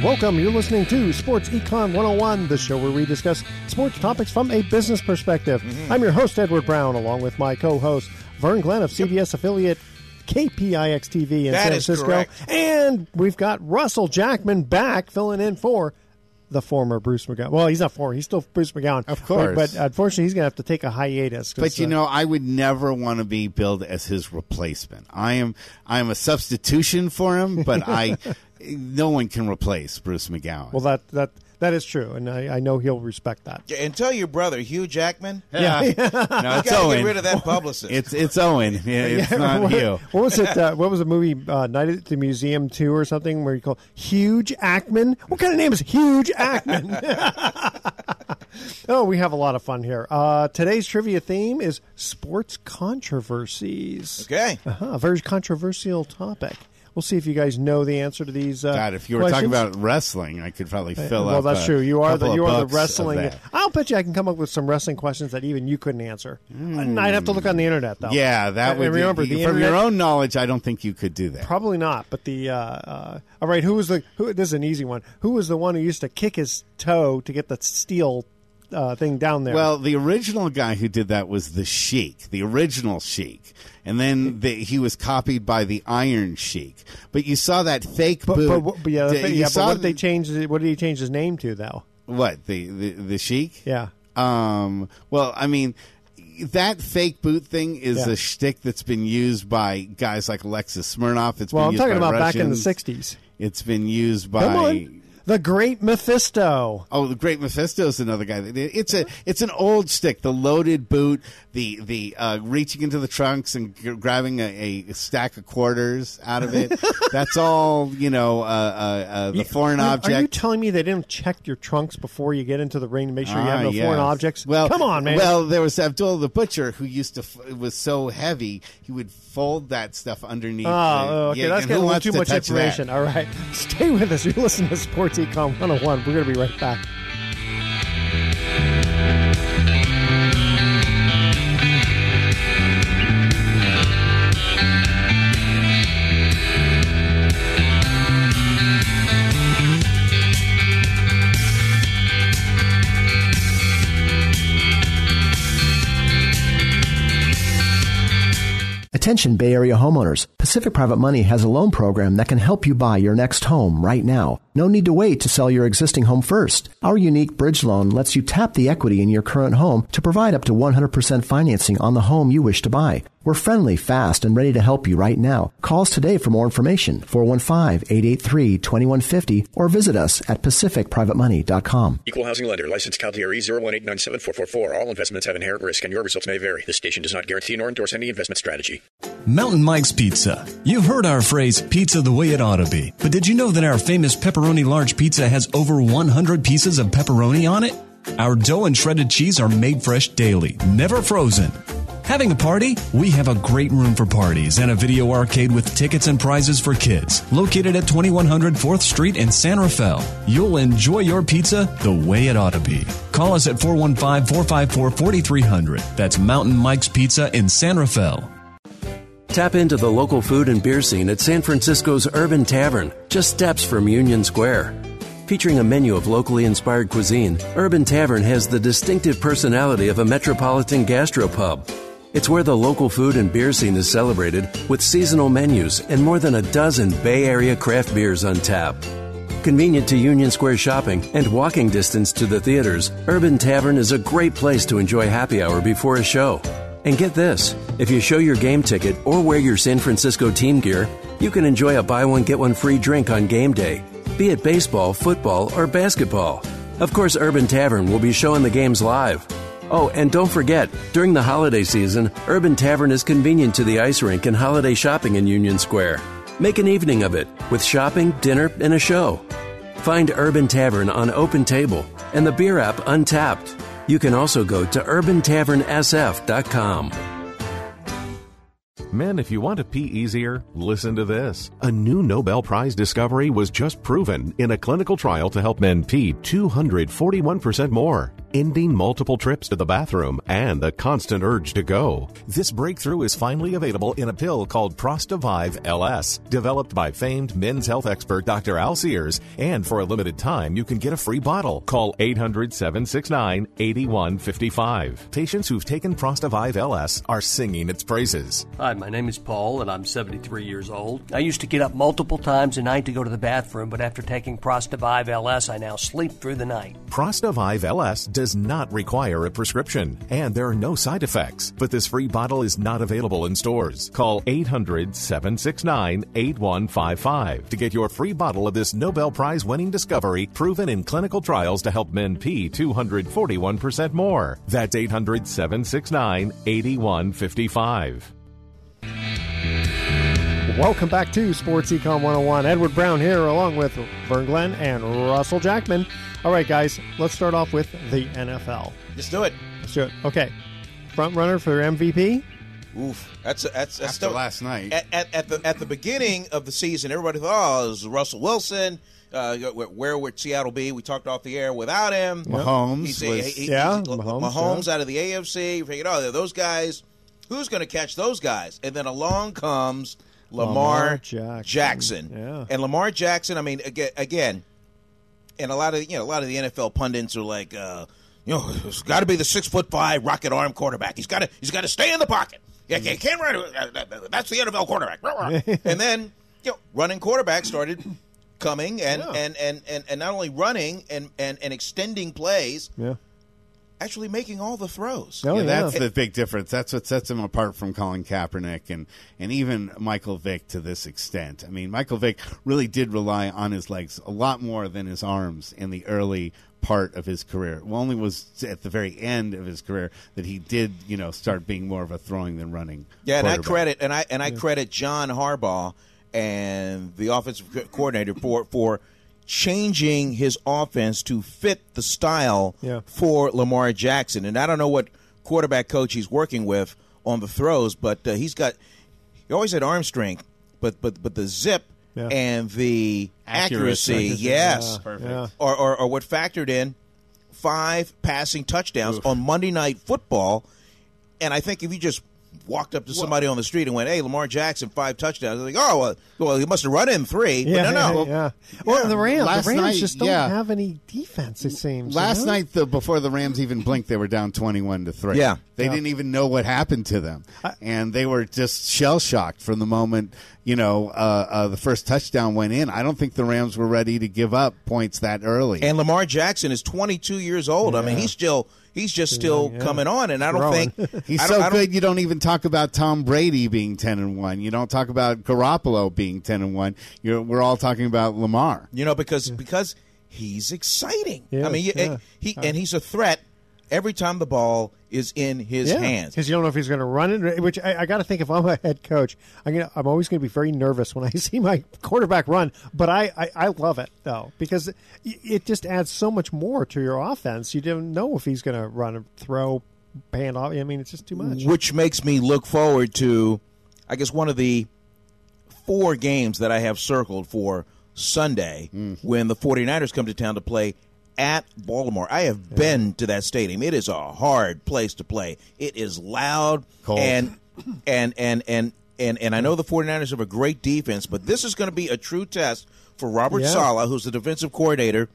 Welcome. You're listening to Sports Econ 101, the show where we discuss sports topics from a business perspective. Mm-hmm. I'm your host, Edward Brown, along with my co host, Vern Glenn of CBS affiliate KPIX TV in That San Francisco. correct. And we've got Russell Jackman back filling in for the former Bruce McGowan. Well, he's not former, he's still Bruce McGowan. Of course. But, but unfortunately, he's going to have to take a hiatus. But you uh, know, I would never want to be billed as his replacement. I am I am a substitution for him, but I no one can replace Bruce McGowan. well, that, that, that is true. And I, I know he'll respect that. Yeah, and tell your brother Hugh Jackman. Yeah. no, You it's gotta get rid of that publicist. It's it's Owen. Yeah, it's not what, you. What was it? Uh, what was the movie? Uh, Night at the Museum Two or something, where you call Huge Ackman. What kind of name is Huge Ackman? oh, we have a lot of fun here. Uh, today's trivia theme is sports controversies. okay. Uh-huh, a very controversial topic. We'll see if you guys know the answer to these. Uh, God, if you were questions. talking about wrestling, I could probably fill well, up. Well, that's true. You are the you are the wrestling. I'll bet you I can come up with some wrestling questions that even you couldn't answer. And I'd have to look on the internet though. Yeah, that And would remember be, the from internet, your own knowledge. I don't think you could do that. Probably not. But the uh, uh, all right. Who was the who? This is an easy one. Who was the one who used to kick his toe to get the steel uh, thing down there? Well, the original guy who did that was the Sheik, the original Sheik, and then the, he was copied by the Iron Sheik. But you saw that fake but, boot. but, but, yeah, the- yeah, but saw what did they change? What did he change his name to though? What the the, the Sheik? Yeah. Um. Well, I mean. That fake boot thing is Yeah. a shtick that's been used by guys like Alexis Smirnoff. It's Well, been I'm talking about back in the '60s. It's been used by the Great Mephisto. Oh, the Great Mephisto is another guy. It's a it's an old stick. The loaded boot, the the uh, reaching into the trunks and g- grabbing a, a stack of quarters out of it. That's all you know. Uh, uh, uh, the foreign Are- object. Are you telling me they didn't check your trunks before you get into the ring to make sure you have Ah, no yes. foreign objects? Well, come on, man. Well, there was Abdullah the butcher who used to. F- it was so heavy he would fold that stuff underneath. Oh, okay. yeah, That's getting who a little wants too to much touch that? information. All right. Stay with us. You're listening to Sports Econ 101. We're going to be right back. Attention Bay Area homeowners. Pacific Private Money has a loan program that can help you buy your next home right now. No need to wait to sell your existing home first. Our unique bridge loan lets you tap the equity in your current home to provide up to 100% financing on the home you wish to buy. We're friendly, fast, and ready to help you right now. Call us today for more information, 415-883-2150, or visit us at pacificprivatemoney.com. Equal housing lender. Licensed CalDRE 018974444. All investments have inherent risk and your results may vary. This station does not guarantee nor endorse any investment strategy. Mountain Mike's Pizza. You've heard our phrase, pizza the way it ought to be. But did you know that our famous pepperoni large pizza has over 100 pieces of pepperoni on it? Our dough and shredded cheese are made fresh daily, never frozen. Having a party? We have a great room for parties and a video arcade with tickets and prizes for kids. Located at 2100 4th Street in San Rafael. You'll enjoy your pizza the way it ought to be. Call us at 415 454 4300. That's Mountain Mike's Pizza in San Rafael. Tap into the local food and beer scene at San Francisco's Urban Tavern, just steps from Union Square. Featuring a menu of locally inspired cuisine, Urban Tavern has the distinctive personality of a metropolitan gastropub. It's where the local food and beer scene is celebrated with seasonal menus and more than a dozen Bay Area craft beers on tap. Convenient to Union Square shopping and walking distance to the theaters, Urban Tavern is a great place to enjoy happy hour before a show. And get this if you show your game ticket or wear your San Francisco team gear, you can enjoy a buy one, get one free drink on game day, be it baseball, football, or basketball. Of course, Urban Tavern will be showing the games live. Oh, and don't forget, during the holiday season, Urban Tavern is convenient to the ice rink and holiday shopping in Union Square. Make an evening of it with shopping, dinner, and a show. Find Urban Tavern on Open Table and the beer app Untappd. You can also go to urbantavernSF.com. Men, if you want to pee easier, listen to this. A new Nobel Prize discovery was just proven in a clinical trial to help men pee 241% more ending multiple trips to the bathroom and the constant urge to go. This breakthrough is finally available in a pill called Prostavive LS, developed by famed men's health expert Dr. Al Sears, and for a limited time, you can get a free bottle. Call 800-769-8155. Patients who've taken Prostavive LS are singing its praises. Hi, my name is Paul, and I'm 73 years old. I used to get up multiple times a night to go to the bathroom, but after taking Prostavive LS, I now sleep through the night. Prostavive LS does not require a prescription, and there are no side effects. But this free bottle is not available in stores. Call 800 769 8155 to get your free bottle of this Nobel Prize winning discovery proven in clinical trials to help men pee 241% more. That's 800 769 8155. Welcome back to Sports Econ 101. Edward Brown here, along with Vern Glenn and Russell Jackman. All right, guys, let's start off with the NFL. Let's do it. Let's do it. Okay. Front runner for MVP? Oof, that's that's, that's After still- last night. At, at, at the at the beginning of the season, everybody thought, "Oh, it was Russell Wilson." Uh, where, where would Seattle be? We talked off the air without him. Mahomes He's, was- he- he- Yeah, he's- Mahomes, Mahomes yeah. out of the AFC. You figured, oh, those guys. Who's going to catch those guys? And then along comes Lamar, Lamar Jackson. Jackson. Yeah. And Lamar Jackson. I mean, again, again, and a lot of you know a lot of the NFL pundits are like, uh, you know, it's got to be the six foot five rocket arm quarterback. He's got to he's got to stay in the pocket. Yeah, he can't run. uh, That's the NFL quarterback. and then you know, running quarterback started coming and, Yeah. and, and, and, and not only running and, and, and extending plays, Yeah. Actually making all the throws. Oh, yeah, yeah. that's the big difference. That's what sets him apart from Colin Kaepernick and, and even Michael Vick to this extent. I mean, Michael Vick really did rely on his legs a lot more than his arms in the early part of his career. It only was at the very end of his career that he did, you know, start being more of a throwing than running. Yeah, and I credit and I and I credit John Harbaugh and the offensive coordinator for for changing his offense to fit the style Yeah. for Lamar Jackson. And I don't know what quarterback coach he's working with on the throws, but uh, he's got he always had arm strength, but but but the zip Yeah. and the accuracy, Accuracy. yes, Yeah, yeah. or, or, or what factored in five passing touchdowns on Monday Night Football. And I think if you just walked up to somebody on the street and went, "Hey, Lamar Jackson, five touchdowns," they're like, "Oh, well, well, he must have run in three. Yeah, but no, no, yeah. Well, the Rams, Last the Rams night, just don't yeah. have any defense. It seems. you Last know? night, the, before the Rams even blinked, they were down twenty-one to three. Yeah. they Yeah. didn't even know what happened to them, and they were just shell shocked from the moment you know uh, uh, the first touchdown went in. I don't think the Rams were ready to give up points that early. And Lamar Jackson is 22 years old. I mean, he's still he's just still yeah. coming on, and I don't Growing. think He's don't- so good. You don't even talk about Tom Brady being ten and one. You don't talk about Garoppolo being ten and one. You're, we're all talking about Lamar. You know, because because he's exciting. Yeah, I mean, yeah. he and he's a threat every time the ball is in his yeah, hands. because you don't know if he's going to run it. Which I, I got to think if I'm a head coach, I'm gonna, I'm always going to be very nervous when I see my quarterback run. But I, I, I love it though because it, it just adds so much more to your offense. You don't know if he's going to run or throw, hand off. I mean, it's just too much. which makes me look forward to, I guess, one of the four games that I have circled for Sunday mm. when the 49ers come to town to play at Baltimore. I have been to that stadium. It is a hard place to play. It is loud Cold. and and and and and and I know the 49ers have a great defense, but this is going to be a true test for Robert Yeah. Saleh, who's the defensive coordinator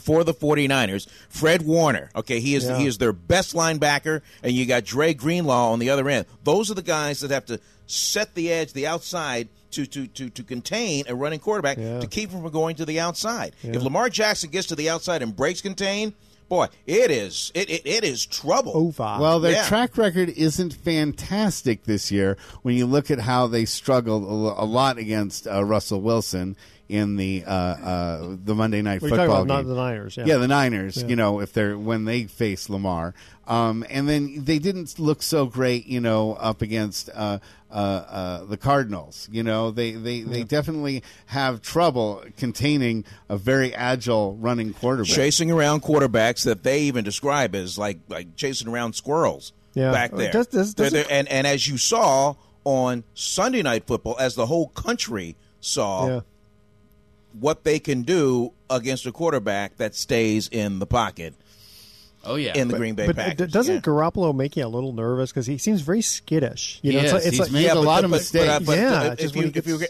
for the 49ers. Fred Warner, okay, he is Yeah. he is their best linebacker, and you got Dre Greenlaw on the other end. Those are the guys that have to set the edge, the outside. To, to, to, to contain a running quarterback Yeah. to keep him from going to the outside. If Lamar Jackson gets to the outside and breaks contain, boy, it is it, it, it is trouble. Over. Well, their Yeah. track record isn't fantastic this year when you look at how they struggled a a lot against uh, Russell Wilson in the uh, uh, the Monday night We're talking football about not game. the Niners. Yeah. Yeah, the Niners. You know, if they're when they face Lamar, um, and then they didn't look so great. You know, up against uh, uh, uh, the Cardinals. You know, they they, they definitely have trouble containing a very agile running quarterback. chasing around quarterbacks that they even describe as like like chasing around squirrels Yeah. back there. Does- does- They're- they're- and and as you saw on Sunday Night Football, as the whole country saw Yeah. What they can do against a quarterback that stays in the pocket Oh yeah. in the Green Bay But Packers. doesn't Yeah. Garoppolo make you a little nervous because he seems very skittish? You know, He it's is. like, it's He's like made a lot of mistakes. but, Yeah, if you, he if you,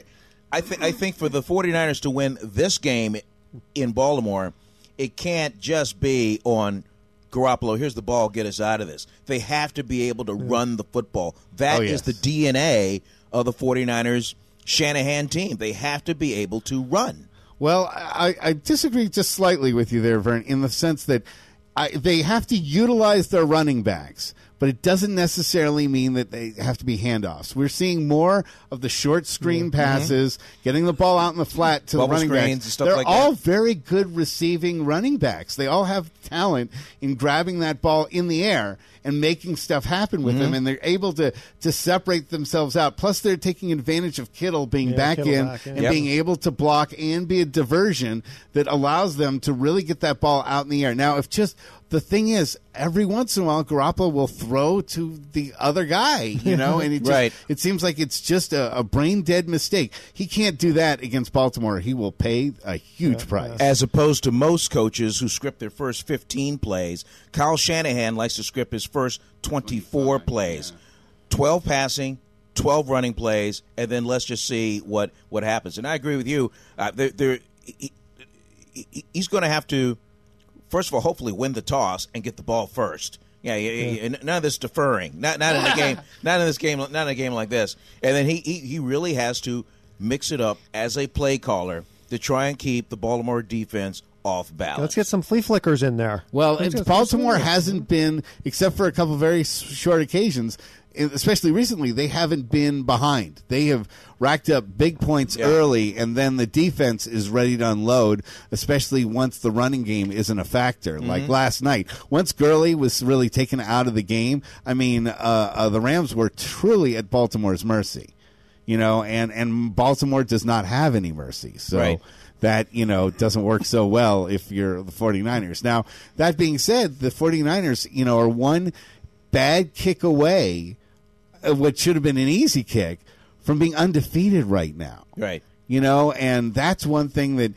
I think I think for the 49ers to win this game in Baltimore, it can't just be on Garoppolo. Here's the ball. Get us out of this. They have to be able to run the football. That Oh, is the DNA of the 49ers Shanahan team. They have to be able to run. Well, I, I disagree just slightly with you there, Vern, in the sense that I, they have to utilize their running backs, but it doesn't necessarily mean that they have to be handoffs. We're seeing more of the short screen mm-hmm. passes, getting the ball out in the flat to Bubble the running screens backs. and stuff They're like all that. very good receiving running backs. They all have talent in grabbing that ball in the air and making stuff happen with Mm-hmm. them, and they're able to to separate themselves out. Plus, they're taking advantage of Kittle being Yeah, back Kittle in back in. and Yep. being able to block and be a diversion that allows them to really get that ball out in the air. Now, if just the thing is, every once in a while, Garoppolo will throw to the other guy, you know, and it just, Right. it seems like it's just a, a brain dead mistake. He can't do that against Baltimore. He will pay a huge price. As opposed to most coaches who script their first 15 plays, Kyle Shanahan likes to script his first 24 plays. 12 passing, 12 running plays, and then let's just see what, what happens. And I agree with you. Uh, there, there, he, he- he's going to have to, first of all, hopefully win the toss and get the ball first. Yeah, yeah, yeah, yeah. none of this deferring. Not not in a game. Not in this game. Not in a game like this. And then he, he he really has to mix it up as a play caller to try and keep the Baltimore defense off balance. let's get some flea flickers in there. Well, Let's it's get- Baltimore hasn't been, except for a couple very short occasions, especially recently, they haven't been behind. They have racked up big points Yeah. early, and then the defense is ready to unload, especially once the running game isn't a factor. Mm-hmm. Like last night, once Gurley was really taken out of the game, I mean, uh, uh, the Rams were truly at Baltimore's mercy. You know, and, and Baltimore does not have any mercy. So Right. That you know doesn't work so well if you're the 49ers. Now, that being said, the 49ers, you know, are one bad kick away of what should have been an easy kick from being undefeated right now. right. You know, and that's one thing that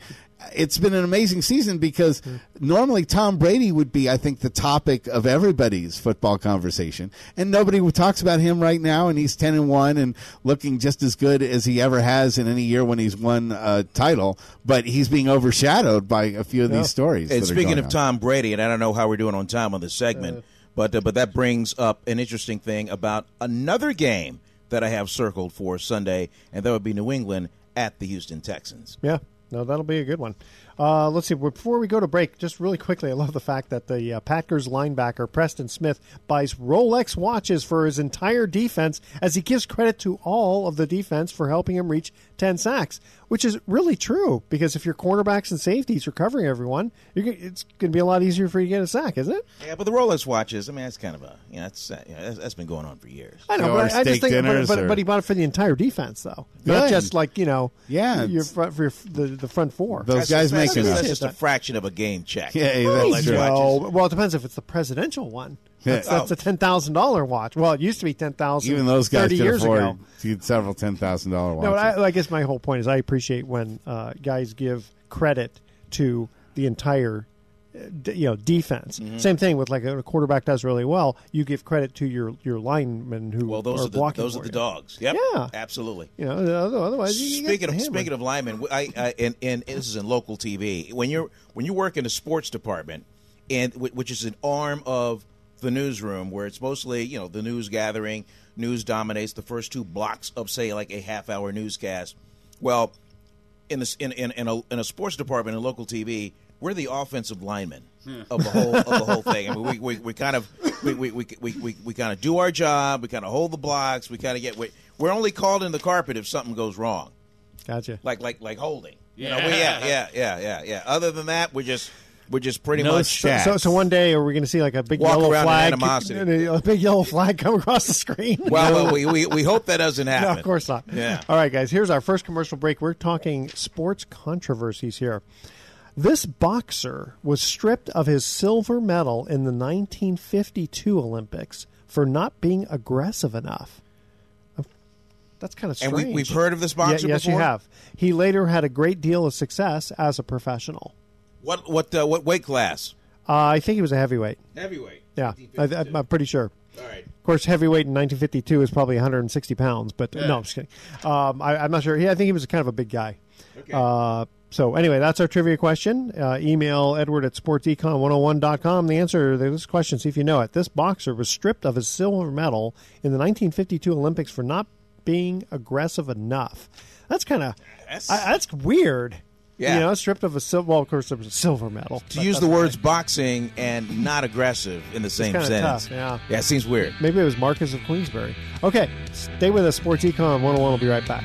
it's been an amazing season because normally Tom Brady would be, I think, the topic of everybody's football conversation, and nobody talks about him right now. And he's ten and one and looking just as good as he ever has in any year when he's won a title. But he's being overshadowed by a few of Yeah. these stories. And speaking of on. Tom Brady, and I don't know how we're doing on time on this segment, but uh, but that brings up an interesting thing about another game that I have circled for Sunday, and that would be New England at the Houston Texans. Yeah, no, that'll be a good one. Uh, let's see. Before we go to break, just really quickly, I love the fact that the uh, Packers linebacker Preston Smith buys Rolex watches for his entire defense as he gives credit to all of the defense for helping him reach 10 sacks, which is really true because if your cornerbacks and safeties are covering everyone, you're, it's going to be a lot easier for you to get a sack, isn't it? Yeah, but the Rolex watches, I mean, that's kind of a, you know, that's, uh, yeah, that's, that's been going on for years. I know, Or but I, I just think, but, but, or- but he bought it for the entire defense, though, not just like you know, Yeah, your front for your, the the front four. Those That's guys just- that's making just, that's just a fraction of a game check. Yeah, Hey, that's true. Joe. Well, it depends if it's the presidential one. That's, Yeah. that's a ten thousand dollar watch. Well, it used to be ten thousand. Even those guys thirty can years afford ago. to get several ten thousand dollar watches. No, I, I guess my whole point is I appreciate when uh, guys give credit to the entire d- you know defense. Mm-hmm. Same thing with like a, quarterback does really well. You give credit to your your linemen who Well, those are, are the blocking those are the you. dogs. Yep. Yeah. absolutely. You know, otherwise you Speaking of speaking of linemen, I, I and, and this is in local TV. When you're when you work in the sports department, and which is an arm of the newsroom, where it's mostly you know the news gathering, news dominates the first two blocks of say like a half hour newscast. Well, in this in in, in, a, in a sports department in local TV, we're the offensive linemen hmm. of the whole of the whole thing. I mean, we, we, we kind of we, we, we, we, we, we kind of do our job. We kind of hold the blocks. We kind of get we, we're only called in the carpet if something goes wrong Gotcha. like like like holding. You know, we, yeah, yeah, yeah, yeah, yeah. Other than that, we're just we're just pretty No much stats. So, so one day, are we going to see like a big Walk yellow around in flag? animosity. A big yellow flag come across the screen. well, well we, we we hope that doesn't happen. No, of course not. Yeah. All right, guys. Here's our first commercial break. We're talking sports controversies here. This boxer was stripped of his silver medal in the 1952 Olympics for not being aggressive enough. That's kind of And strange. we- we've heard of this Yeah, boxer yes, you have. He later had a great deal of success as a professional. What what uh, what weight class? Uh, I think he was a heavyweight. Heavyweight. Yeah, I, I'm pretty sure. All right. Of course, heavyweight in 1952 is probably 160 pounds, but no, I'm just kidding. Um, I, I'm not sure. Yeah, I think he was kind of a big guy. Uh, so anyway, that's our trivia question. Uh, email Edward at sportsecon101.com. The answer to this question, see if you know it. This boxer was stripped of his silver medal in the 1952 Olympics for not being aggressive enough. That's kind of That's- that's weird. Yeah. You know, stripped of a silver. Well, of course, it was a silver medal. To use the words boxing and not aggressive in the same sentence. tough, yeah. Yeah, it seems weird. Maybe it was Marquess of Queensberry. Okay, stay with us. Sports Econ 101 will be right back.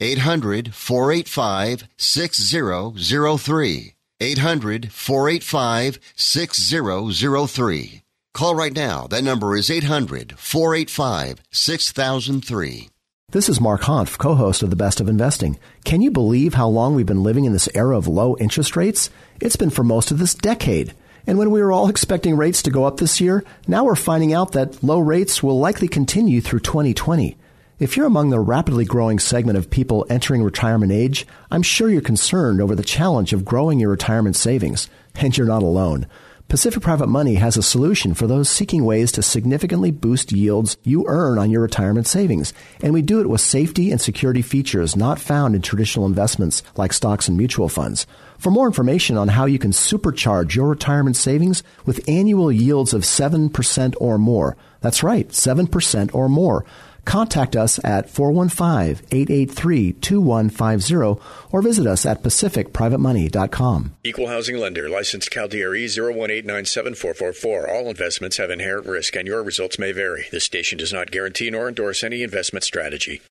800 485 6003. 800 485 6003. Call right now. That number is 800 485 6003. This is Mark Hanf, co-host of The Best of Investing. Can you believe how long we've been living in this era of low interest rates? It's been for most of this decade. And when we were all expecting rates to go up this year, now we're finding out that low rates will likely continue through 2020. If you're among the rapidly growing segment of people entering retirement age, I'm sure you're concerned over the challenge of growing your retirement savings. And you're not alone. Pacific Private Money has a solution for those seeking ways to significantly boost yields you earn on your retirement savings. And we do it with safety and security features not found in traditional investments like stocks and mutual funds. For more information on how you can supercharge your retirement savings with annual yields of 7% or more, that's right, 7% or more, Contact us at 415-883-2150 or visit us at pacificprivatemoney.com. Equal housing lender. Licensed CalDRE 018974444. All investments have inherent risk and your results may vary. This station does not guarantee nor endorse any investment strategy.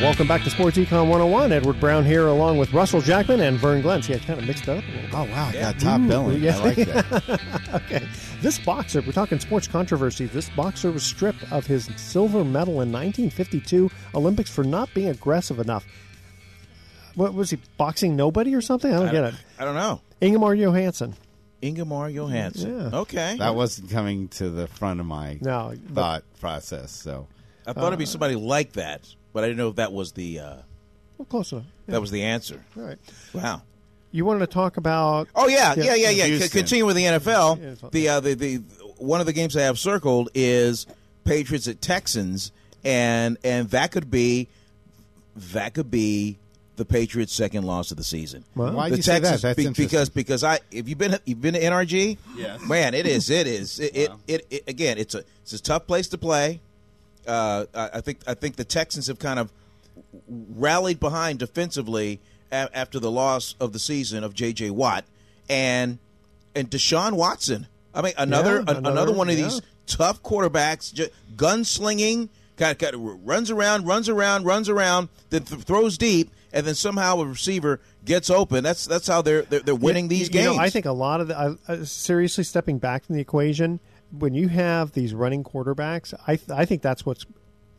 Welcome back to Sports Econ 101. Edward Brown here, along with Russell Jackman and Vern Glenn. See, I kind of mixed it up a little bit. Oh wow, got top Ooh, billing. yeah. I like that. okay. This boxer, we're talking sports controversy. This boxer was stripped of his silver medal in 1952 Olympics for not being aggressive enough. What was he boxing nobody or something? I don't get it. I don't know. Ingemar Johansson. Ingemar Johansson. Yeah. Okay. That wasn't coming to the front of my No, but- thought process. So I thought it'd be uh, somebody like that, but I didn't know if that was the uh, Well, close enough. Yeah. that was the answer. All right. Wow. You wanted to talk about? Oh yeah, yeah, yeah, yeah. C- Houston. continue with the Yeah, NFL. it's all- The uh, the the one of the games I have circled is Patriots at Texans, and and that could be that could be the Patriots' second loss of the season. Well, Why'd the you say that? That's be- interesting. because because I if you've been you've been to NRG, Yes. man, it is it is it, it, it, it again it's a it's a tough place to play. Uh, I, think I think the Texans have kind of rallied behind defensively a- after the loss of the season of J.J. Watt and and Deshaun Watson. I mean, another Yeah, an- another, another- one of yeah. these tough quarterbacks, ju- gunslinging, kind of, runs around, runs around, runs around, then th- throws deep, and then somehow a receiver gets open. That's that's how they're they're, they're winning these you games. know, I think a lot of the uh, seriously stepping back from the equation when you have these running quarterbacks, I th- I think that's what's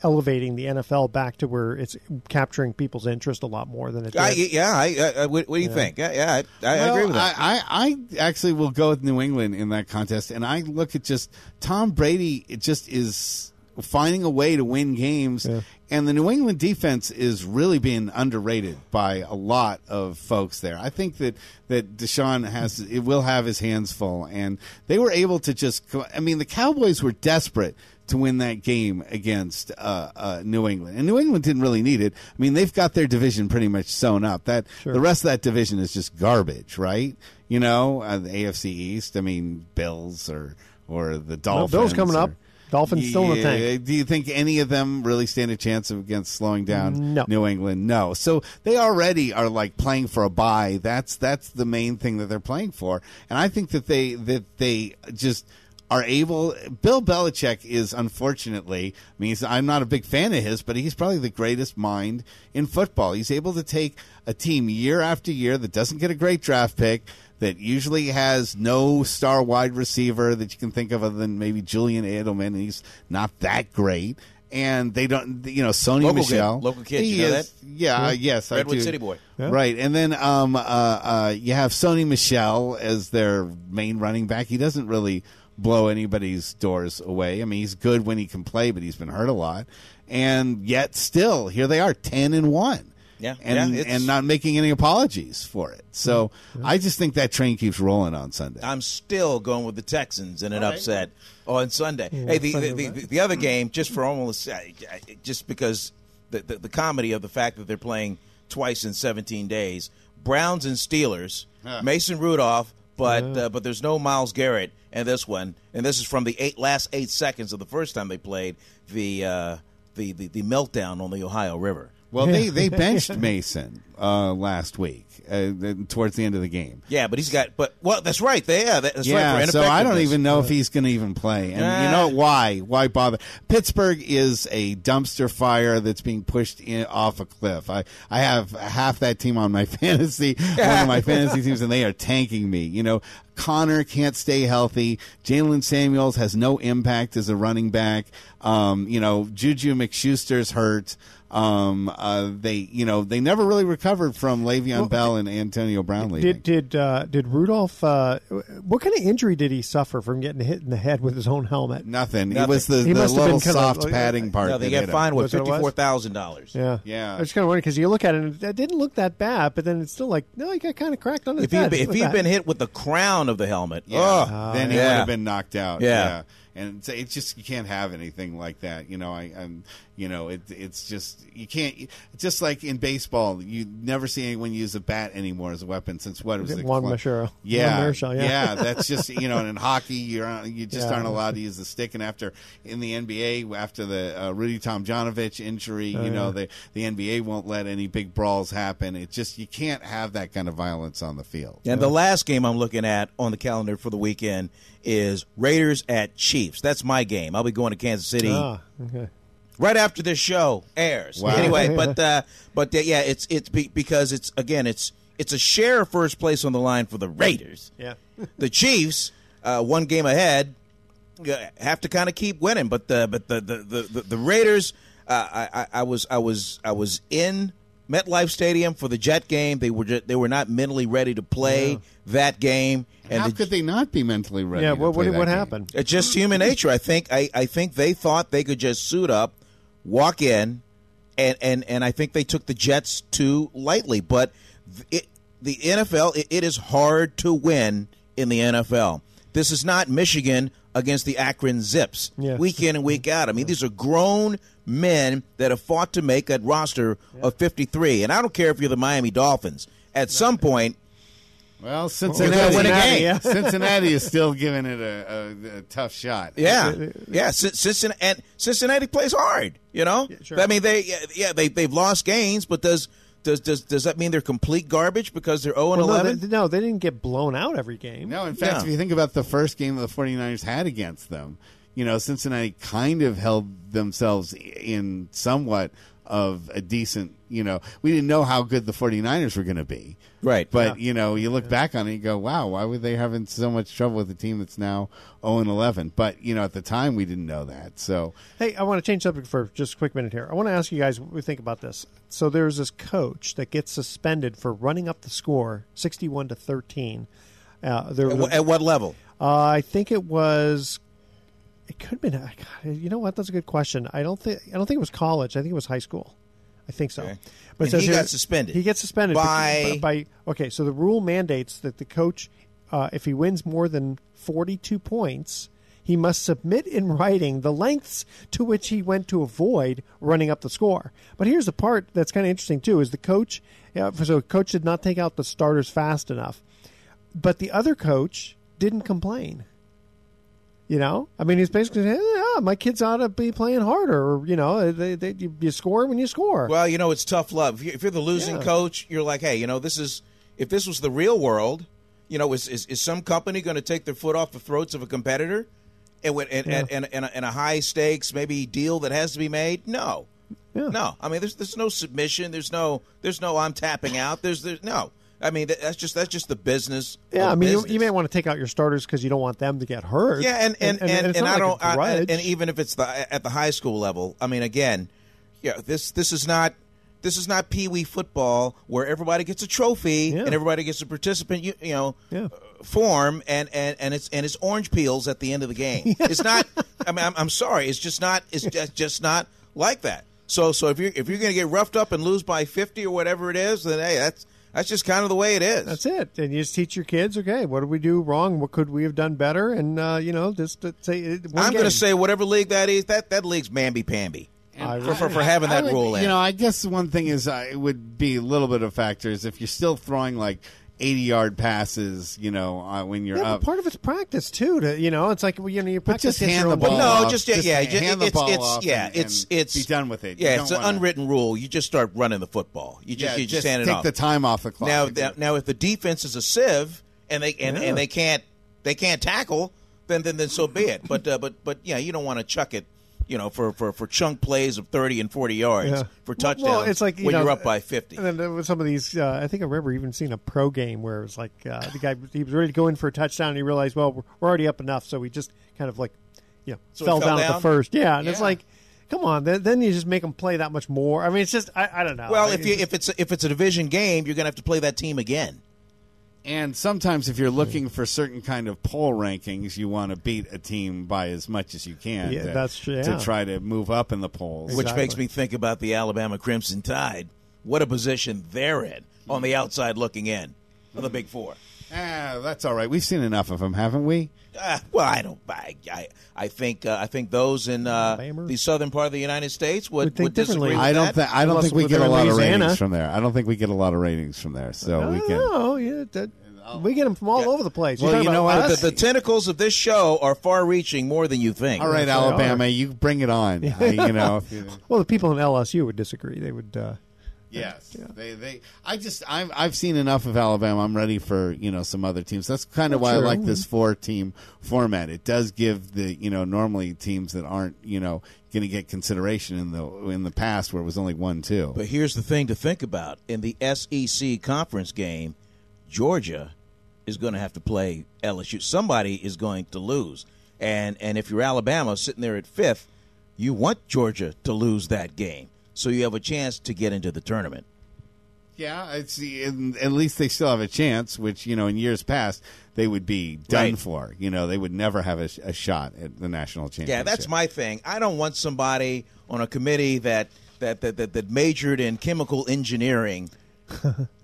elevating the NFL back to where it's capturing people's interest a lot more than it did. I, yeah, I, I, what, what do you think? Yeah, yeah I, I, I Well, agree with that. I, I, I actually will go with New England in that contest, and I look at just Tom Brady. It just is finding a way to win games, and the New England defense is really being underrated by a lot of folks there. I think that that Deshaun has it will have his hands full, and they were able to just. I mean, the Cowboys were desperate to win that game against uh, uh, New England, and New England didn't really need it. I mean, they've got their division pretty much sewn up. That the rest of that division is just garbage, right? You know, uh, the AFC East. I mean, Bills or or the Well, Dolphins. Bills coming or- up. Dolphins still in the tank. Do you think any of them really stand a chance against slowing down No. New England? No. So they already are like playing for a bye. That's that's the main thing that they're playing for. And I think that they that they just are able. Bill Belichick is unfortunately. I mean, I'm not a big fan of his, but he's probably the greatest mind in football. He's able to take a team year after year that doesn't get a great draft pick that usually has no star wide receiver that you can think of other than maybe Julian Edelman, and he's not that great. And they don't, you know, Sony Local kid. Local kid. He You know is, yeah, uh, yes, I Redwood do. City boy. Yeah. right? And then um, uh, uh, you have Sony Michel as their main running back. He doesn't really blow anybody's doors away. I mean, he's good when he can play, but he's been hurt a lot. And yet, still, here they are, ten and one. Yeah, and yeah, and not making any apologies for it. So I just think that train keeps rolling on Sunday. I'm still going with the Texans in an upset on Sunday. hey, the, Sunday the, the, the other game, just for almost, uh, just because the, the the comedy of the fact that they're playing twice in 17 days, Browns and Steelers, Mason Rudolph, but uh, but there's no Myles Garrett in this one, and this is from the eight last eight seconds of the first time they played the uh, the, the the meltdown on the Ohio River. Well, they they benched Mason uh, last week uh, towards the end of the game. Yeah, but he's got, but well, that's right. They, yeah, that's yeah, right. So I don't even know if he's going to even play. And you know why? Why bother? Pittsburgh is a dumpster fire that's being pushed in, off a cliff. I, I have half that team on my fantasy, one of my fantasy teams, and they are tanking me. You know, Conner can't stay healthy. Jaylen Samuels has no impact as a running back. Um, you know, JuJu Smith-Schuster's hurt. Um, uh, they, you know, they never really recovered from Le'Veon Bell and Antonio Brown leaving. Did did uh, did Rudolph? Uh, what kind of injury did he suffer from getting hit in the head with his own helmet? Nothing. It was the, He the little been kinda soft like- padding part. No, they that get hit fined with Was that what it was? fifty four thousand dollars. Yeah, Yeah. I was kind of wondering because you look at it and it didn't look that bad, but then it's still like no, he got kind of cracked on his If he'd, head. been- if he'd that. been hit with the crown of the helmet, Yeah. oh, then he would have been knocked out. Yeah. Yeah. And it's, it's just you can't have anything like that. You know, I, I'm, you know, it, it's just you can't. Just like in baseball, you never see anyone use a bat anymore as a weapon since what was it? Juan Machado. Yeah, Juan Marichal, yeah. That's just you know, and in hockey, you're you just Yeah. aren't allowed to use the stick. And after in the NBA, after the uh, Rudy Tomjanovich injury, Oh, you know, yeah. the the NBA won't let any big brawls happen. It just you can't have that kind of violence on the field. And the last game I'm looking at on the calendar for the weekend is Raiders at Chiefs. That's my game. I'll be going to Kansas City Ah, okay. right after this show airs. Wow. Anyway, but uh, but uh, yeah, it's it's be- because it's again it's it's a share of first place on the line for the Raiders. Yeah. the Chiefs, uh, one game ahead, uh, have to kind of keep winning. But the but the the the, the, the Raiders, uh, I, I I was I was I was in MetLife Stadium for the Jet game. They were ju- they were not mentally ready to play that game. And How the, could they not be mentally ready? Yeah. to What play what, what happened? it's just human nature. I think I, I think they thought they could just suit up, walk in, and and, and I think they took the Jets too lightly. But it, the NFL, it, it is hard to win in the NFL. This is not Michigan against the Akron Zips Yes. week in and week out. I mean, these are grown men that have fought to make a roster of 53. And I don't care if you're the Miami Dolphins. At some point, Well, You're Cincinnati, win a game. Yeah. Cincinnati is still giving it a, a, a tough shot. Yeah, yeah. Cincinnati, and Cincinnati plays hard. You know, sure. I mean they yeah, yeah they they've lost games, but does does does does that mean they're complete garbage because they're zero and 11? no, they didn't get blown out every game. No, in fact, Yeah. if you think about the first game that the 49ers had against them, you know, Cincinnati kind of held themselves in somewhat of a decent, you know, we didn't know how good the 49ers were going to be. Right. But, you know, you look back on it, you go, wow, why were they having so much trouble with a team that's now 0 and 11? But, you know, at the time, we didn't know that. So, Hey, I want to change subject for just a quick minute here. I want to ask you guys what we think about this. So there's this coach that gets suspended for running up the score, sixty-one to thirteen. Uh, there, At, wh- at what level? uh, I think it was. It could have been. uh, God, you know what? That's a good question. I don't think. I don't think it was college. I think it was high school. I think so. Okay. says he got suspended. He gets suspended By- by. Okay, so the rule mandates that the coach, uh, if he wins more than forty-two points, he must submit in writing the lengths to which he went to avoid running up the score. But here's the part that's kind of interesting too: is the coach. Yeah, so coach did not take out the starters fast enough, but the other coach didn't complain. You know, I mean, he's basically saying, "Yeah, my kids ought to be playing harder." Or, you know, they, they, you, score when you score. Well, you know, it's tough love. If you- if you're the losing Yeah. coach, you're like, hey, you know, this is if this was the real world, you know, is is, is some company going to take their foot off the throats of a competitor, and with and, and, and, and, a, and a high stakes maybe deal that has to be made? No, Yeah. no. I mean, there's there's no submission. There's no there's no I'm tapping out. There's there's no. I mean, that's just that's just the business. yeah, I mean, you, you may want to take out your starters because you don't want them to get hurt. Yeah, and and and, and, it's not I like don't. I, and even if it's the at the high school level, I mean, again, yeah, this this is not this is not pee wee football where everybody gets a trophy Yeah. and everybody gets a participant. You, you know. Yeah. Form and, and, and it's and it's orange peels at the end of the game. It's not. I mean, I'm, I'm sorry. It's just not. It's just, just not like that. So so if you're if you're going to get roughed up and lose by 50 or whatever it is, then hey, that's that's just kind of the way it is. That's it. And you just teach your kids, okay, what did we do wrong? What could we have done better? And uh, you know, just to say, I'm going to say whatever league that is, that that league's mamby pamby. For, for, for having that would- rule in. You know, I guess one thing is uh, it would be a little bit of factors if you're still throwing like 80 yard passes, you know, uh, when you're Yeah, but up. part of it's practice too. To you know, it's like well, you know, you But practice just hand the ball team. no, off. just yeah, Just yeah. hand ju- the it's, ball it's, off yeah, and- it's and it's be done with it. Yeah, don't it's an wanna- unwritten rule. You just start running the football. You just Yeah, you just, just hand it off. take off. the time off the clock. now, If now, now, if the defense is a sieve and they and, Yeah. and they can't they can't tackle, then then then so be it. But uh, but but yeah, you don't want to chuck it. You know, for, for, for chunk plays of thirty and forty yards Yeah. for touchdowns. well, it's like, you when know, you're up by fifty. And then there was some of these. Uh, I think I remember even seeing a pro game where it was like uh, the guy he was ready to go in for a touchdown, and he realized, well, we're, we're already up enough, so we just kind of like, you know, So fell, fell down, at the first. Yeah, and it's like, come on, then, then you just make them play that much more. I mean, it's just I, I don't know. Well, if you if it's if it's a division game, you're going to have to play that team again. And sometimes, if you're looking for certain kind of poll rankings, you want to beat a team by as much as you can. Yeah, to, that's true, to try to move up in the polls. Which Exactly. makes me think about the Alabama Crimson Tide. What a position they're in on the outside looking in of the Big Four. Ah, that's all right. We've seen enough of them, haven't we? Uh, well, I don't. I I, I think uh, I think those in uh, the southern part of the United States would, Would think would disagree. differently. With I don't that. think I don't Unless think we get a in lot of ratings from there. I don't think we get a lot of ratings from there. So we can. Oh, yeah, that, we get them from all over the place. Well, You're talking you know what? the, the tentacles of this show are far-reaching more than you think. All right, Yes, Alabama, you bring it on. Uh, you know, you- well, the people in LSU would disagree. They would. Yes, they they. I just I've I've seen enough of Alabama. I'm ready for you know some other teams. That's kind of why I like this four team format. It does give the you know normally teams that aren't you know going to get consideration in the in the past where it was only one two. But here's the thing to think about: in the SEC conference game, Georgia is going to have to play LSU. Somebody is going to lose, and and if you're Alabama sitting there at fifth, you want Georgia to lose that game, so you have a chance to get into the tournament. Yeah, it's at least they still have a chance. Which you know in years past they would be done Right. for. You know they would never have a, a shot at the national championship. Yeah, that's my thing. I don't want somebody on a committee that that that that, that majored in chemical engineering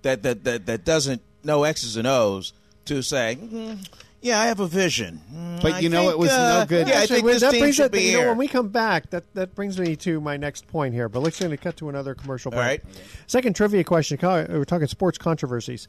that, that that that doesn't know X's and O's to say, "Mm, "Yeah, I have a vision." Mm, But I you know think, it was no uh, good- Yeah, I think this that team brings should it- be you know, when we come back, that, that brings me to my next point here. But let's going to cut to another commercial break. All right. Second trivia question. We're talking sports controversies.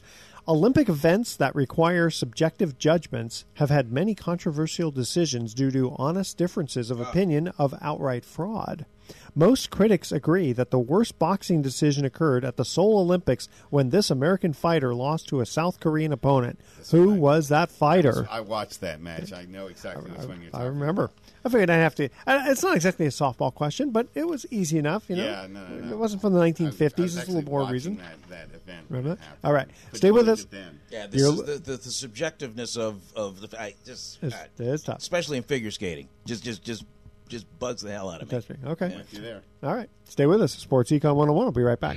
Olympic events that require subjective judgments have had many controversial decisions due to honest differences of opinion of outright fraud. Most critics agree that the worst boxing decision occurred at the Seoul Olympics when this American fighter lost to a South Korean opponent. Who was that fighter? I watched that match. I know exactly which one you're I talking. remember. I figured I'd have to. uh, It's not exactly a softball question, but it was easy enough. You know, Yeah, no, no, no. it wasn't from the 1950s. I was- I was it's a little more watching reason. That, that event. Remember that? All right, But stay with us. then. Yeah, this You're- is the, the, the subjectiveness of of the I just It's- uh, it's tough. especially in figure skating. Just just just just bugs the hell out of me. That's me. Okay. If you're there. All right. Stay with us. Sports Econ 101. I'll be right back.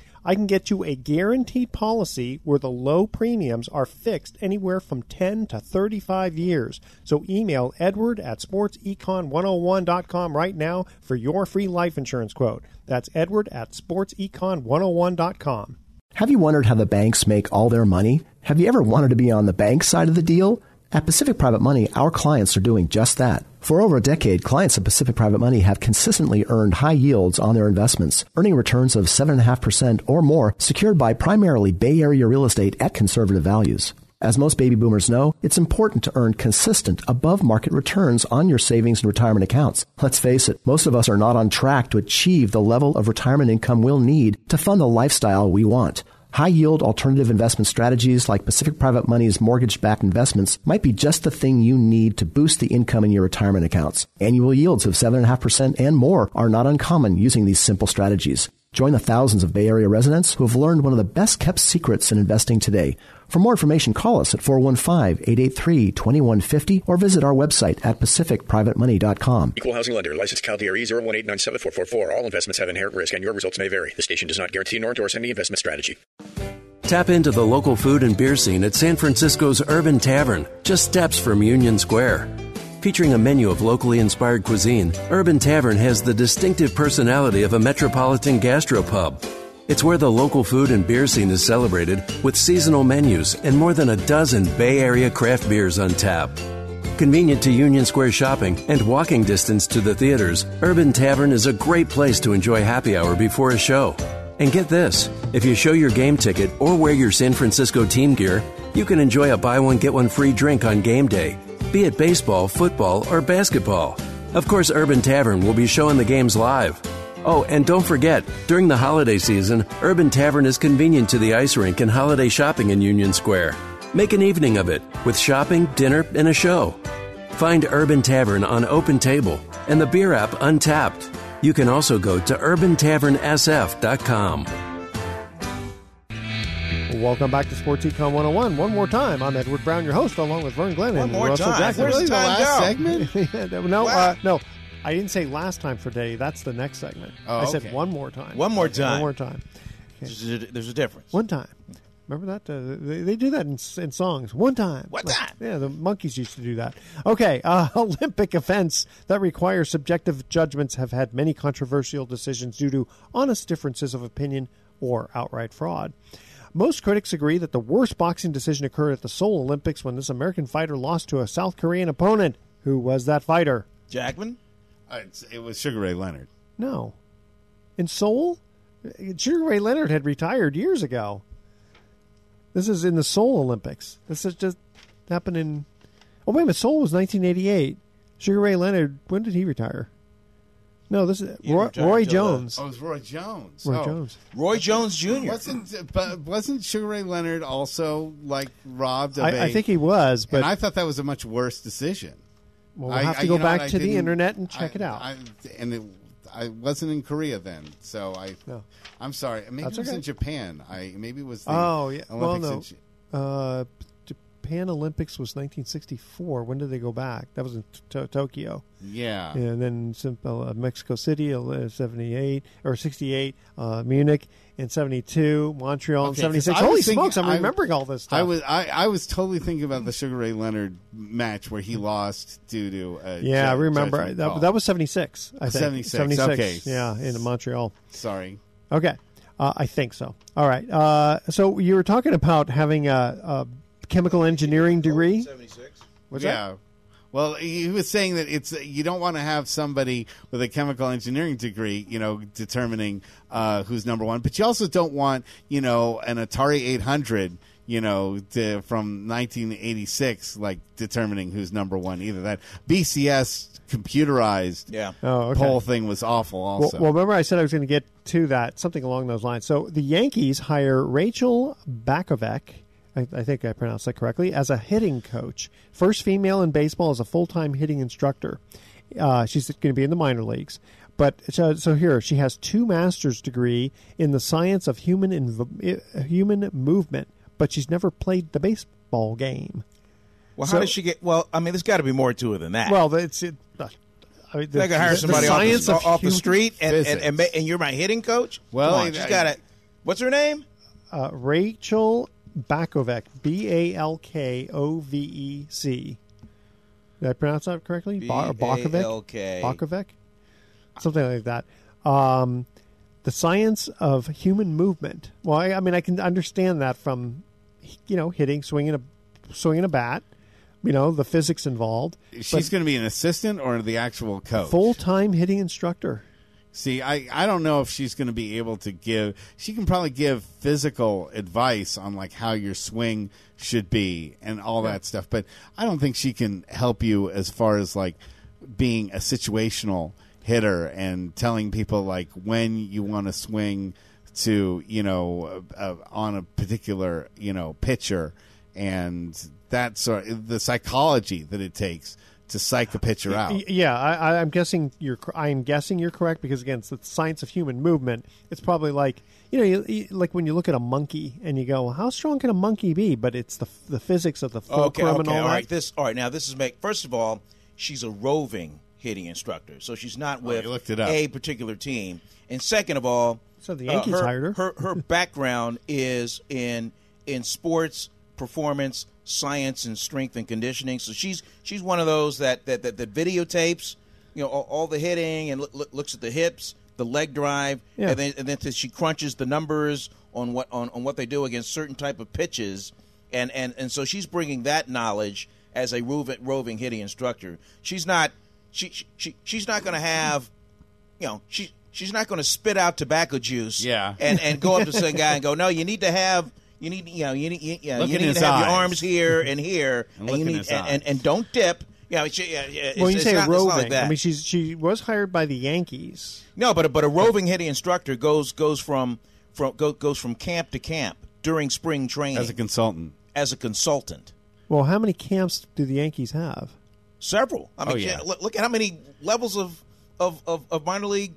I can get you a guaranteed policy where the low premiums are fixed anywhere from 10 to 35 years. So email edward at sportsecon101.com right now for your free life insurance quote. That's edward at sportsecon101.com. Have you wondered how the banks make all their money? Have you ever wanted to be on the bank side of the deal? At Pacific Private Money, our clients are doing just that. For over a decade, clients of Pacific Private Money have consistently earned high yields on their investments, earning returns of 7.5% or more, secured by primarily Bay Area real estate at conservative values. As most baby boomers know, it's important to earn consistent, above market returns on your savings and retirement accounts. Let's face it, most of us are not on track to achieve the level of retirement income we'll need to fund the lifestyle we want. High yield alternative investment strategies like Pacific Private Money's mortgage backed investments might be just the thing you need to boost the income in your retirement accounts. Annual yields of 7.5% and more are not uncommon using these simple strategies. Join the thousands of Bay Area residents who have learned one of the best kept secrets in investing today. For more information, call us at 415-883-2150 or visit our website at pacificprivatemoney.com. Equal housing lender. License CalDRE 018974444. All investments have inherent risk and your results may vary. The station does not guarantee nor endorse any investment strategy. Tap into the local food and beer scene at San Francisco's Urban Tavern, just steps from Union Square. Featuring a menu of locally inspired cuisine, Urban Tavern has the distinctive personality of a metropolitan gastropub. It's where the local food and beer scene is celebrated with seasonal menus and more than a dozen Bay Area craft beers on tap. Convenient to Union Square shopping and walking distance to the theaters, Urban Tavern is a great place to enjoy happy hour before a show. And get this if you show your game ticket or wear your San Francisco team gear, you can enjoy a buy one, get one free drink on game day, be it baseball, football, or basketball. Of course, Urban Tavern will be showing the games live. Oh, and don't forget, during the holiday season, Urban Tavern is convenient to the ice rink and holiday shopping in Union Square. Make an evening of it with shopping, dinner, and a show. Find Urban Tavern on Open Table and the beer app Untappd. You can also go to urbantavernsf.com. Welcome back to Sports Econ 101. One more time, I'm Edward Brown, your host, along with Vern Glenn One and more Russell time. Jackman. Where's the the last go? segment? Yeah, no, uh, no, I didn't say last time for day. That's the next segment. Oh, I said okay. one more time. One more time. One more time. There's a, there's a difference. One time. Remember that? Uh, they, they do that in, in songs. One time. One Like, time. Yeah, the monkeys used to do that. Okay, uh, Olympic events that require subjective judgments have had many controversial decisions due to honest differences of opinion or outright fraud. Most critics agree that the worst boxing decision occurred at the Seoul Olympics when this American fighter lost to a South Korean opponent. Who was that fighter? Jackman? Uh, it's- it was Sugar Ray Leonard. No. In Seoul? Sugar Ray Leonard had retired years ago. This is in the Seoul Olympics. This is just happened in. Oh, wait a minute. Seoul was 1988. Sugar Ray Leonard, when did he retire? No, this is Roy, Roy Jones. Oh, it was Roy Jones. Roy Oh. Jones. Roy Jones Jr. Wasn't but wasn't Sugar Ray Leonard also like robbed of I, a? I think he was, but and I thought that was a much worse decision. Well, we'll I- have I- to go you what, back to the internet and check I- it out. I, and it, I wasn't in Korea then, so I. No. I'm sorry. Maybe That's it was okay. in Japan. I maybe it was. The oh, yeah. Well, Olympics no. in Uh, Japan Olympics was 1964. When did they go back? That was in to- Tokyo. yeah. And then uh, Mexico City, uh, 78 or 68, uh, Munich in 72, Montreal in Okay, 'cause 76. I was Holy thinking- smokes, I'm I- remembering all this stuff. I was I, I was totally thinking about the Sugar Ray Leonard match where he lost due to a yeah, I remember. That, that was 76, I think. 76, okay. Yeah, in Montreal. sorry. Okay. Uh, I think so. All right. Uh, so you were talking about having a, a chemical engineering degree. 76. What's yeah. that? Well, he was saying that it's you don't want to have somebody with a chemical engineering degree, you know, determining uh, who's number one, but you also don't want, you know, an Atari 800, you know, to, from 1986, like determining who's number one either. That BCS computerized Yeah. Oh, okay. poll thing was awful. Well, Also, well, remember I said I was going to get to that, something along those lines. So the Yankees hire Rachel Balkovec, I, I think I pronounced that correctly, as a hitting coach. First female in baseball as a full time hitting instructor. Uh, she's going to be in the minor leagues. But so, so here she has two master's degree in the science of human inv- uh, human movement, but she's never played the baseball game. Well, how So- does she get? Well, I mean, there's got to be more to it than that. Well, it's it. uh, I mean, the, they could hire the somebody off, the, of off the street, and and, and, and you're my hitting coach. Well, Come on, I- she's I- got it. What's her name? Uh, Rachel Balkovec, B A L K O V E C. Did I pronounce that correctly? Ba- Balkovec? B-A-L-K. Balkovec? Something like that. Um, the science of human movement. Well, I, I mean, I can understand that from, you know, hitting, swinging a, swinging a bat. You know, the physics involved. she's going to be an assistant or the actual coach. Full time hitting instructor. See, I, I don't know if she's going to be able to give. She can probably give physical advice on like how your swing should be and all that stuff, but I don't think she can help you as far as like being a situational hitter and telling people like when you want to swing to you know uh, uh, on a particular you know pitcher and that sort the psychology that it takes to psych the pitcher out. Yeah, I, I- I'm guessing you're. I'm guessing you're correct because again, it's the science of human movement. It's probably like you know, you, you, like when you look at a monkey and you go, "How strong can a monkey be?" But it's the the physics of the fulcrum Okay, and okay, all all that. This, all right. Now, this is make. First of all, she's a roving hitting instructor, so she's not with Oh, it a particular team. And second of all, So the uh, Yankees her, hired her. Her her background is in in sports performance science and strength and conditioning. So she's she's one of those that that that, that videotapes, you know, all, all the hitting and look, look, looks at the hips, the leg drive, Yeah. and then and then she crunches the numbers on what on, on what they do against certain type of pitches, and and and so she's bringing that knowledge as a roving, roving hitting instructor. She's not she, she, she she's not going to have you know she she's not going to spit out tobacco juice Yeah. and and go up to some guy and go no you need to have you need you know you need you, you, know, you need to have your arms here and here And and, you need and, and, and don't dip yeah, she, yeah, yeah, it's, Well, you it's say not, it's not roving. like that. I mean, she's she was hired by the Yankees. No, but a, but a roving hitting instructor goes goes from from go, goes from camp to camp during spring training as a consultant. as a consultant. Well, how many camps do the Yankees have? Several. I mean, Oh, yeah. look, look at how many levels of of, of, of minor league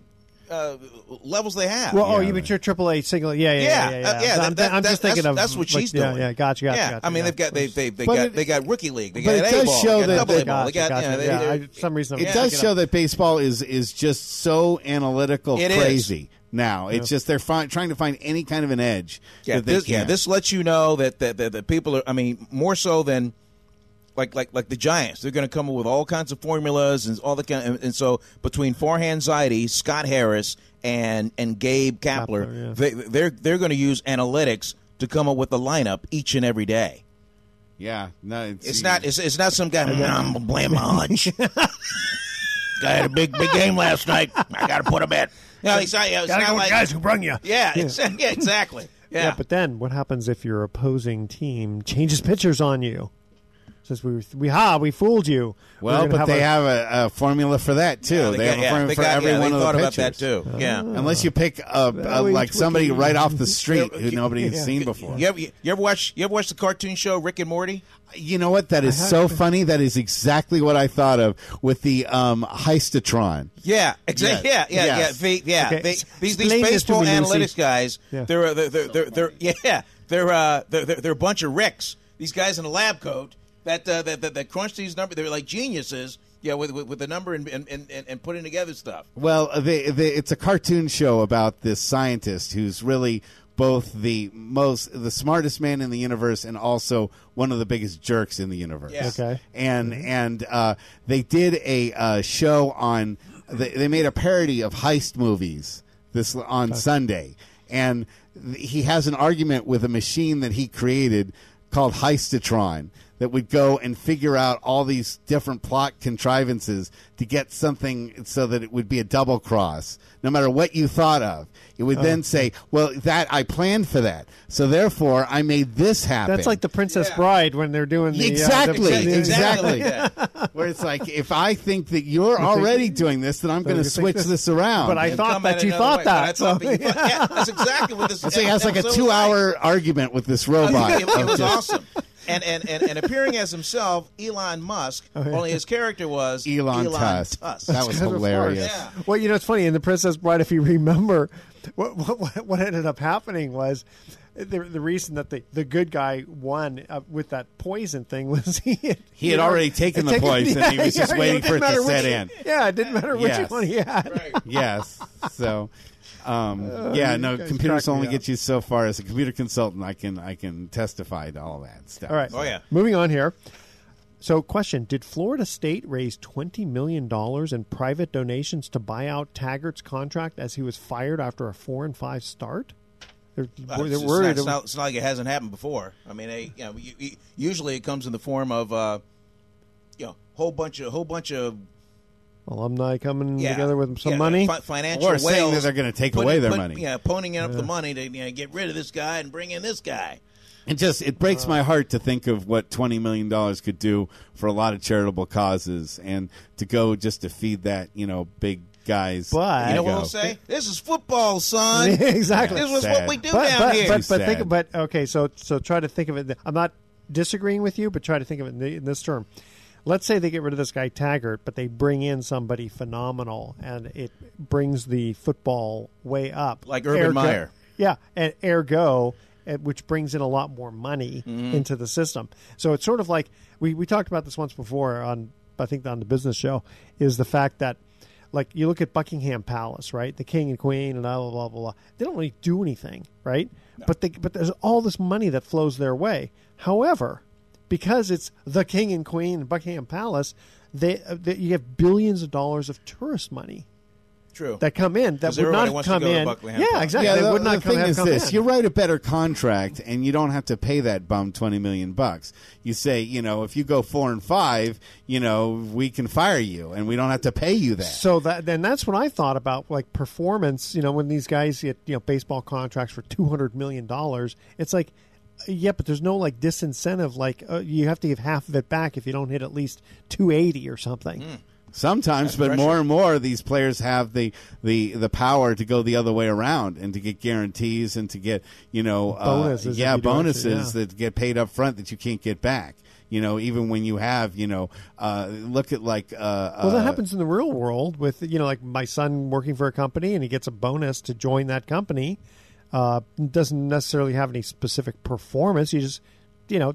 uh, levels they have. Well, oh, you mean your Triple A single? Yeah, yeah, yeah, yeah, yeah. yeah. uh, yeah. So I'm, that- I'm just thinking that's, of that's what like, she's yeah, doing. Yeah, gotcha, gotcha. Yeah, gotcha I mean yeah. they've got they they they But got it- they got rookie league. They got it does A-ball, show they got that- double that- A-ball. They got gotcha. they- Yeah, they- some reason, It does show that baseball is is just so analytical, It is. crazy now. It's just they're fi- trying to find any kind of an edge. Yeah, that they this, yeah, this lets you know that that, that that people are. I mean, more so than like like like the Giants. They're going to come up with all kinds of formulas and all the kind. And, and so between Farhan Zaidi, Scott Harris, and and Gabe Kapler, Kapler, yeah. they, they're they're going to use analytics to come up with the lineup each and every day. Yeah, no, it's, It's not. It's, it's not some guy. I'm gonna blame my hunch. guy had a big big game last night. I got to put him in. No, it's not. It's Gotta not like guys who brung you. Yeah, it's, yeah, exactly. Yeah. Yeah, but then what happens if your opposing team changes pitchers on you? Says we we ha we fooled you. Well, gonna but they a- have a, a formula for that too. Yeah, they, got- have a formula they for got- every yeah, one they of the thought about pitchers. that too. Yeah. Unless you pick a, a, Very like somebody right off the street who Yeah. nobody has Yeah. seen before. You ever, you ever watch you ever watch the cartoon show Rick and Morty? You know what? That is so funny. That is exactly what I thought of with the um, Heist-o-Tron. Yeah, exactly. Yes. Yeah, yeah, Yes. yeah. They, yeah, Okay, they, these these baseball me, Lucy. analytics guys, Yeah. they're, uh, they're, they're, they're, they're, yeah, they're, uh, they're, they're, they're a bunch of Ricks. These guys in a lab coat that, uh, that, that, that crunch these numbers. They're like geniuses. Yeah, with, with, with the number and, and, and, and putting together stuff. Well, they, they, it's a cartoon show about this scientist who's really both the most, the smartest man in the universe, and also one of the biggest jerks in the universe. Yeah. Okay. And and uh, they did a uh, show on. They, they made a parody of heist movies this on Sunday, and th- he has an argument with a machine that he created called Heist-o-Tron that would go and figure out all these different plot contrivances to get something so that it would be a double cross, no matter what you thought of. It would then say, "Well, that I planned for that, so therefore I made this happen." That's like the Princess Yeah. Bride when they're doing the uh, Exactly, the- the- exactly. Yeah. Where it's like, if I think that you're already doing this, then I'm going to switch this- this around. But I And thought that you thought way. That. thought so- that you thought- yeah, that's exactly what this. Is. So he has like a two-hour argument with this robot. it, it was awesome. And, and, and, and appearing as himself, Elon Musk. Only his character was Elon, Tusk. Tusk. That was hilarious. Yeah. Well, you know, it's funny in the Princess Bride. If you remember, what what, what ended up happening was the, the reason that the, the good guy won uh, with that poison thing was he had, He had already taken the poison, he was just waiting it for it to set which- in. Yeah, it didn't matter which Yes. one he had. Right. Yes. So, um, yeah, no, computers only get you so far. As a computer consultant, I can I can testify to all that stuff. All right. Oh, yeah. Moving on here. So, question: Did Florida State raise twenty million dollars in private donations to buy out Taggart's contract as he was fired after a four and five start? They're, Uh, they're it's, it's worried. not, it's, not, it's not like it hasn't happened before. I mean, they, you know, you, you- usually it comes in the form of, uh, you know, whole bunch of whole bunch of alumni coming yeah, together with some yeah, money. fi- financial Or saying whales that they're gonna take putting- away their put- money. Yeah, ponying up the money to you know, get rid of this guy and bring in this guy. It just it breaks my heart to think of what twenty million dollars could do for a lot of charitable causes, and to go just to feed that you know big guys. But- You know ego. what I'm saying? This is football, son. exactly. This was Sad. what we do but down but, here. but, but Sad. think but okay so so try to think of it i'm not disagreeing with you but try to think of it in, the, in this term let's say they get rid of this guy taggart but they bring in somebody phenomenal and it brings the football way up Like Urban Meyer. yeah and ergo eh, which brings in a lot more money Mm-hmm. into the system so it's sort of like we, we talked about this once before on i think on the business show is the fact that like you look at Buckingham Palace, right? The king and queen and blah blah blah blah. blah. They don't really do anything, right? But they, but there's all this money that flows their way. However, because it's the king and queen and Buckingham Palace, they, uh, they you have billions of dollars of tourist money. True. that come in that would not wants to come go in. Buckley yeah, exactly. Yeah, they the, would not the come, thing have is come this: in. you write a better contract, and you don't have to pay that bum twenty million bucks. You say, you know, if you go four and five, you know, we can fire you, and we don't have to pay you that. So that then that's what I thought about like performance. You know, when these guys get you know baseball contracts for two hundred million dollars, it's like, yeah, but there's no like disincentive. Like uh, you have to give half of it back if you don't hit at least two eighty or something. Hmm. Sometimes, but more and more, these players have the, the the power to go the other way around and to get guarantees and to get you know uh, Bonuses if yeah, you do it, bonuses yeah. that get paid up front that you can't get back. You know, even when you have you know, uh, look at like uh, Well, that uh, happens in the real world with you know like my son working for a company and he gets a bonus to join that company. Uh, doesn't necessarily have any specific performance. You just you know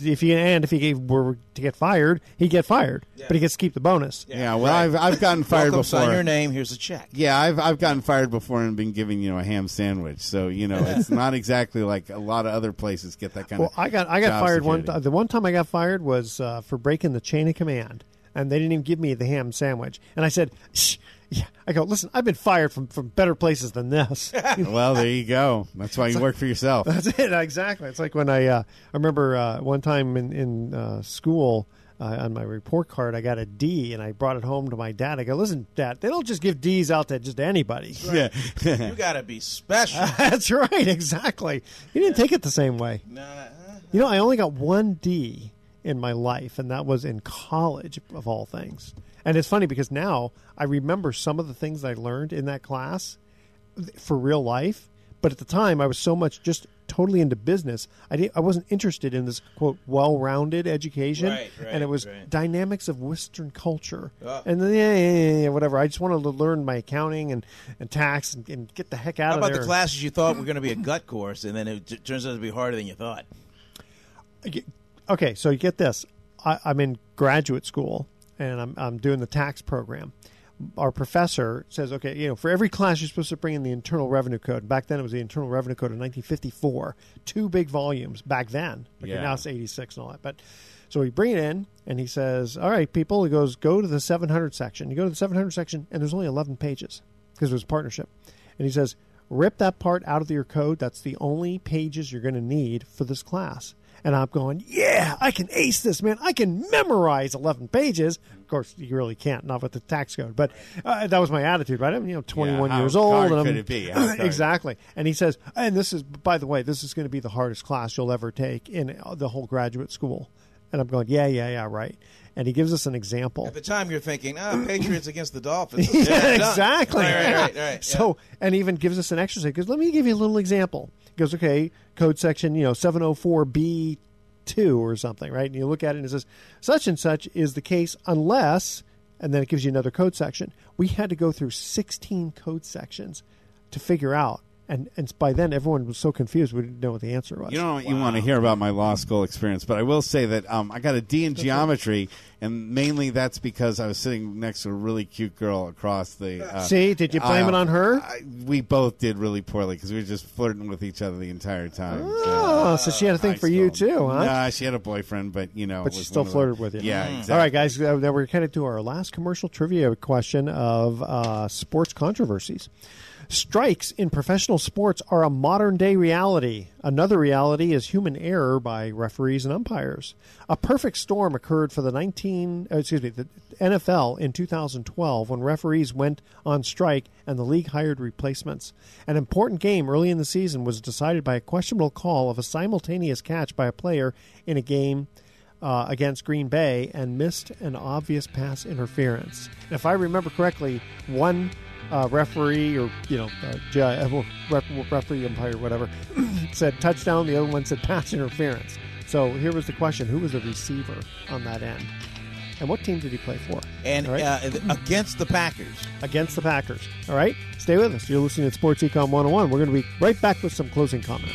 if he and if he gave, were to get fired, he'd get fired, but he gets to keep the bonus. Yeah, well, I've I've gotten fired Welcome, before. sign your name. Here's a check. Yeah, I've I've gotten fired before and been given you know a ham sandwich. So you know it's not exactly like a lot of other places get that kind Well, of. Well, I got I got job fired one. security. The one time I got fired was uh, for breaking the chain of command, and they didn't even give me the ham sandwich. And I said, Shh. "Yeah." I go, listen, I've been fired from from better places than this. well, there you go. That's why you work for yourself. That's it exactly. It's like when I uh, I remember uh, one time in in uh, school. Uh, on my report card, I got a D, and I brought it home to my dad. I go, "Listen, Dad, they don't just give D's out to just anybody." Yeah. You got to be special. That's right, exactly. You didn't take it the same way. No, You know, I only got one D in my life, and that was in college, of all things. And it's funny because now I remember some of the things I learned in that class for real life. But at the time, I was so much just totally into business. I didn't, I wasn't interested in this quote well-rounded education, Right, right, and it was right. dynamics of Western culture. Oh. And then yeah, yeah, yeah, yeah, whatever. I just wanted to learn my accounting and, and tax and, and get the heck out of there. How of about there. the classes you thought were going to be a gut course, and then it t- turns out to be harder than you thought? okay, so you get this. I, I'm in graduate school and I'm, I'm doing the tax program. Our professor says, okay, you know, for every class you're supposed to bring in the Internal Revenue Code. Back then it was the Internal Revenue Code of 1954, two big volumes back then. Okay, Yeah. now it's 86 and all that. But so we bring it in and he says, all right, people, he goes, go to the 700 section. You go to the 700 section and there's only 11 pages because it was a partnership. And he says, rip that part out of your code. That's the only pages you're going to need for this class. And I'm going, yeah, I can ace this, man. I can memorize 11 pages. Of course, you really can't, not with the tax code. But uh, that was my attitude, right? I'm, you know, 21 how years old. and I'm, could it be? Exactly. And he says, and this is, by the way, this is going to be the hardest class you'll ever take in uh, the whole graduate school. And I'm going, yeah, yeah, yeah, right. And he gives us an example. At the time, you're thinking, "Ah, Patriots against the Dolphins." yeah, exactly. Right, right, right, right. So, and even gives us an exercise. Because let me give you a little example. He goes, okay, code section, you know, 704B two or something, right? And you look at it and it says, such and such is the case unless, and then it gives you another code section. We had to go through 16 code sections to figure out. And, and by then, everyone was so confused, we didn't know what the answer was. You know what you want to hear about my law school experience, but I will say that um, I got a D in geometry, and mainly that's because I was sitting next to a really cute girl across the. Uh, See, did you blame aisle. it on her? I, we both did really poorly because we were just flirting with each other the entire time. so- Oh, so she had a thing high for you too, huh? Nah, she had a boyfriend, but you know, but she still flirted the- with you. Yeah, Mm. exactly. All right, guys. Uh, now we're headed to our last commercial trivia question of uh, sports controversies. Strikes in professional sports are a modern day reality. Another reality is human error by referees and umpires. A perfect storm occurred for the 19 uh, excuse me, the NFL in 2012 when referees went on strike and the league hired replacements. An important game early in the season was decided by a questionable call of a simultaneous catch by a player in a game uh, against Green Bay and missed an obvious pass interference. If I remember correctly, one uh, referee or you know uh, ju- uh, ref- referee umpire whatever said touchdown. The other one said pass interference. So here was the question: Who was the receiver on that end, and what team did he play for? And right? uh, against the Packers. against the Packers. All right, stay with us. You're listening to Sports Econ 101. We're going to be right back with some closing comments.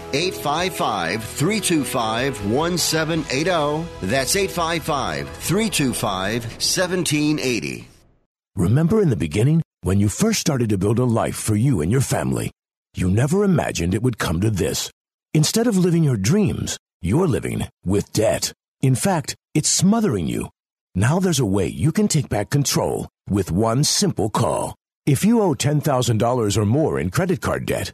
855 325 1780. That's 855 325 1780. Remember in the beginning, when you first started to build a life for you and your family, you never imagined it would come to this. Instead of living your dreams, you're living with debt. In fact, it's smothering you. Now there's a way you can take back control with one simple call. If you owe $10,000 or more in credit card debt,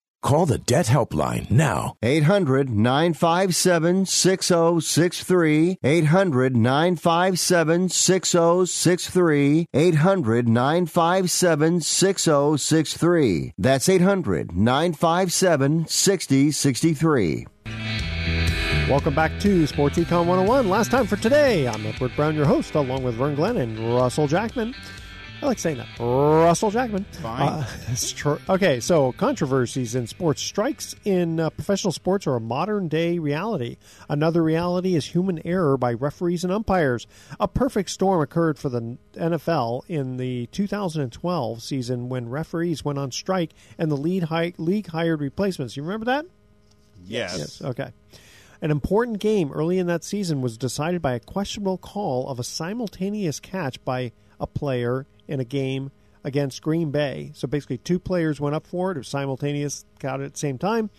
Call the Debt Helpline now. 800 957 6063. 800 957 6063. 800 957 6063. That's 800 957 6063. Welcome back to Sports Econ 101. Last time for today, I'm Edward Brown, your host, along with Vern Glenn and Russell Jackman. I like saying that. Russell Jackman. Fine. Uh. Okay, so controversies in sports. Strikes in uh, professional sports are a modern day reality. Another reality is human error by referees and umpires. A perfect storm occurred for the NFL in the 2012 season when referees went on strike and the lead hi- league hired replacements. You remember that? Yes. Yes. Okay. An important game early in that season was decided by a questionable call of a simultaneous catch by a player in a game against Green Bay. So basically, two players went up for it. It was simultaneous count at the same time,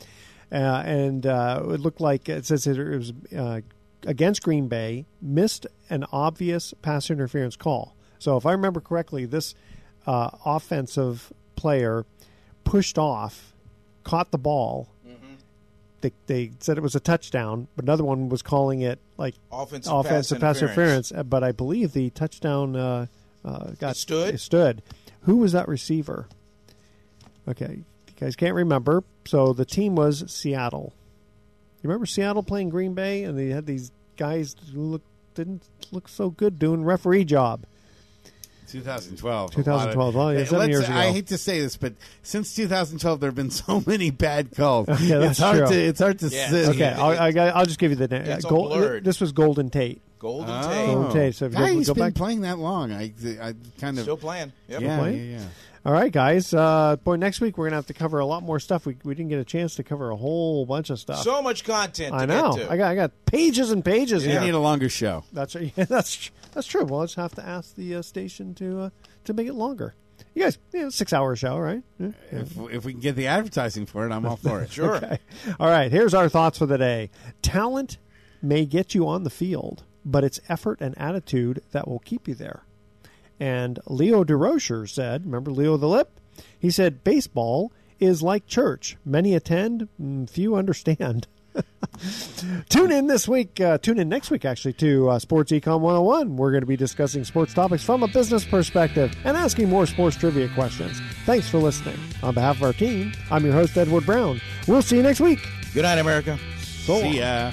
uh, and uh, it looked like it says it was uh, against Green Bay. Missed an obvious pass interference call. So if I remember correctly, this uh, offensive player pushed off, caught the ball. They, they said it was a touchdown, but another one was calling it like Offensive offensive pass pass interference. interference. uh, But I believe the touchdown uh, got It stood? it stood. Who was that receiver? Okay, you guys can't remember. So the team was Seattle. You remember Seattle playing Green Bay, and they had these guys who look didn't look so good doing referee job. 2012. 2012. A lot Oh, yeah, seven years ago. I hate to say this, but since 2012, there have been so many bad calls. Okay, it's that's hard true. to. It's hard to. Yeah, say. Okay, I'll, I, got- I'll just give you the name. It's all blurred. This was Golden Tate. Golden Oh. Tate. Golden Tate. So if you God, go- he's go been back- playing that long. I, I kind of. Still playing. Yep. yeah, yeah, playing? yeah. All right, guys. Uh, boy, next week we're gonna have to cover a lot more stuff. We, we didn't get a chance to cover a whole bunch of stuff. So much content to I know. get to. I got I got pages and pages We here. need a longer show. That's yeah, that's that's true. We'll just have to ask the uh, station to uh, to make it longer. You guys, you know, six hour show, right? Yeah. If, if we can get the advertising for it, I'm all for it. Okay. All right. Here's our thoughts for the day. Talent may get you on the field, but it's effort and attitude that will keep you there. And Leo Durocher said, remember Leo the Lip? He said, baseball is like church. Many attend, mm, few understand. tune in this week, uh, tune in next week actually to uh, Sports Econ 101. We're going to be discussing sports topics from a business perspective and asking more sports trivia questions. Thanks for listening. On behalf of our team, I'm your host, Edward Brown. We'll see you next week. Good night, America. So See ya.